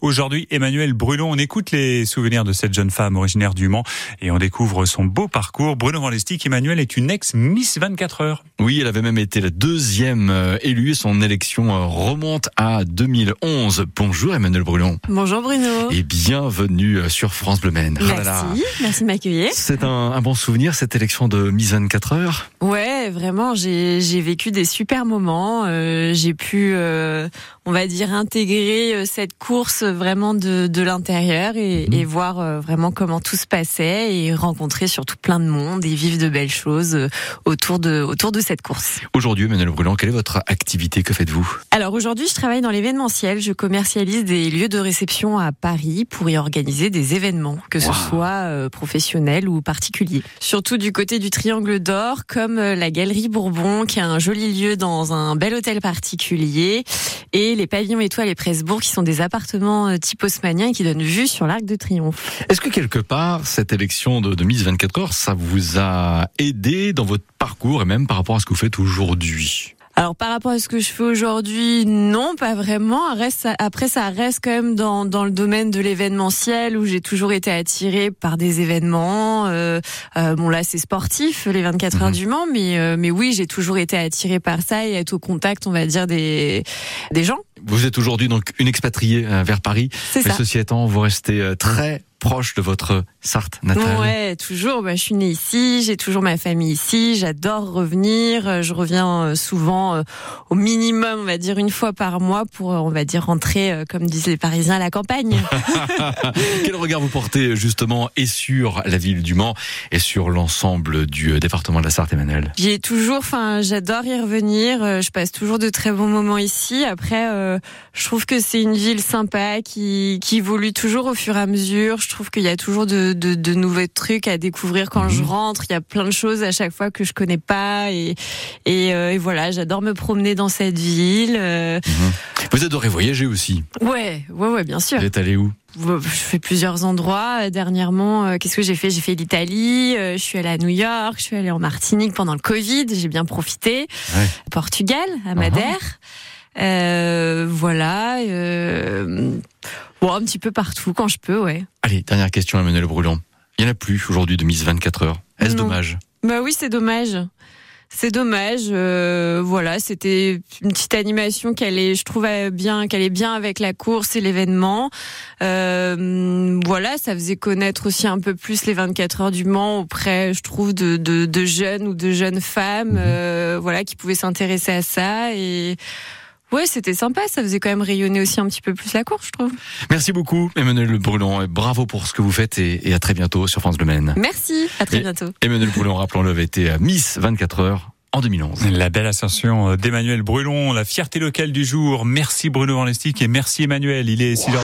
Aujourd'hui, Emmanuel Brulon, on écoute les souvenirs de cette jeune femme originaire du Mans et on découvre son beau parcours. Bruno Van Emmanuel est une ex-Miss 24 heures. Oui, elle avait même été la deuxième euh, élue. Son élection euh, remonte à 2011. Bonjour Emmanuel Brulon. Bonjour Bruno. Et bienvenue euh, sur France Bleu Maine. Merci, merci de m'accueillir. C'est un, un, bon souvenir cette élection de Miss 24 heures? Ouais, vraiment, j'ai vécu des super moments. Euh, j'ai pu, euh, on va dire, intégrer cette course vraiment de, de l'intérieur et, mmh. et, voir vraiment comment tout se passait et rencontrer surtout plein de monde et vivre de belles choses autour de, autour de cette course. Aujourd'hui, Emmanuel Brulon, quelle est votre activité Que faites-vous Alors aujourd'hui, je travaille dans l'événementiel. Je commercialise des lieux de réception à Paris pour y organiser des événements, que ce wow. soit euh, professionnels ou particuliers. Surtout du côté du Triangle d'Or, comme euh, la Galerie Bourbon, qui a un joli lieu dans un bel hôtel particulier, et les pavillons étoiles et Presbourg, qui sont des appartements euh, type haussmannien qui donnent vue sur l'Arc de Triomphe. Est-ce que quelque part, cette élection de, de Miss 24 heures, ça vous a aidé dans votre parcours et même par rapport à ce que vous faites aujourd'hui? Alors par rapport à ce que je fais aujourd'hui, non, pas vraiment. Après, ça reste quand même dans, dans le domaine de l'événementiel où j'ai toujours été attirée par des événements. Euh, euh, bon là, c'est sportif, les 24 mmh. heures du Mans, mais euh, mais oui, j'ai toujours été attirée par ça et être au contact, on va dire, des des gens. Vous êtes aujourd'hui donc une expatriée vers Paris. C'est ça. Ceci étant, vous restez très proche de votre Sarthe natale Ouais, toujours. Bah, je suis née ici, j'ai toujours ma famille ici. J'adore revenir. Je reviens souvent au minimum, on va dire une fois par mois pour, on va dire, rentrer, comme disent les Parisiens, à la campagne. Quel regard vous portez justement et sur la ville du Mans et sur l'ensemble du département de la Sarthe, Emmanuel? J'ai toujours, enfin, j'adore y revenir. Je passe toujours de très bons moments ici. Après, euh, je trouve que c'est une ville sympa qui, qui évolue toujours au fur et à mesure. Je trouve qu'il y a toujours de, de, de, nouveaux trucs à découvrir quand mmh. je rentre. Il y a plein de choses à chaque fois que je connais pas et, et, euh, et voilà, j'adore me promener dans cette ville. Euh... Mmh. Vous adorez voyager aussi? Ouais, ouais, ouais, bien sûr. Vous êtes allé où? Je fais plusieurs endroits. Dernièrement, euh, qu'est-ce que j'ai fait? J'ai fait l'Italie, je suis allée à New York, je suis allée en Martinique pendant le Covid, j'ai bien profité. Ouais. Portugal, à Madère. Uh -huh. Euh, voilà. Euh, bon, un petit peu partout quand je peux, ouais. Allez, dernière question, Emmanuel Brulon. Il n'y en a plus aujourd'hui de Miss 24 heures. Est-ce dommage? Bah oui, c'est dommage. C'est dommage. Euh, voilà, c'était une petite animation qui allait, je trouvais bien, qu'elle est bien avec la course et l'événement. Euh, voilà, ça faisait connaître aussi un peu plus les 24 heures du Mans auprès, je trouve, de, de, de jeunes ou de jeunes femmes, mmh. euh, voilà, qui pouvaient s'intéresser à ça et Ouais, c'était sympa, ça faisait quand même rayonner aussi un petit peu plus la course, je trouve. Merci beaucoup, Emmanuel Brulon. Bravo pour ce que vous faites et, et à très bientôt sur France Bleu Maine. Merci, à très et, bientôt. Emmanuel Brulon, rappelons-le, avait été à Miss 24 heures en 2011. La belle ascension d'Emmanuel Brulon, la fierté locale du jour. Merci Bruno Van Lestic et merci Emmanuel. Il est 6 h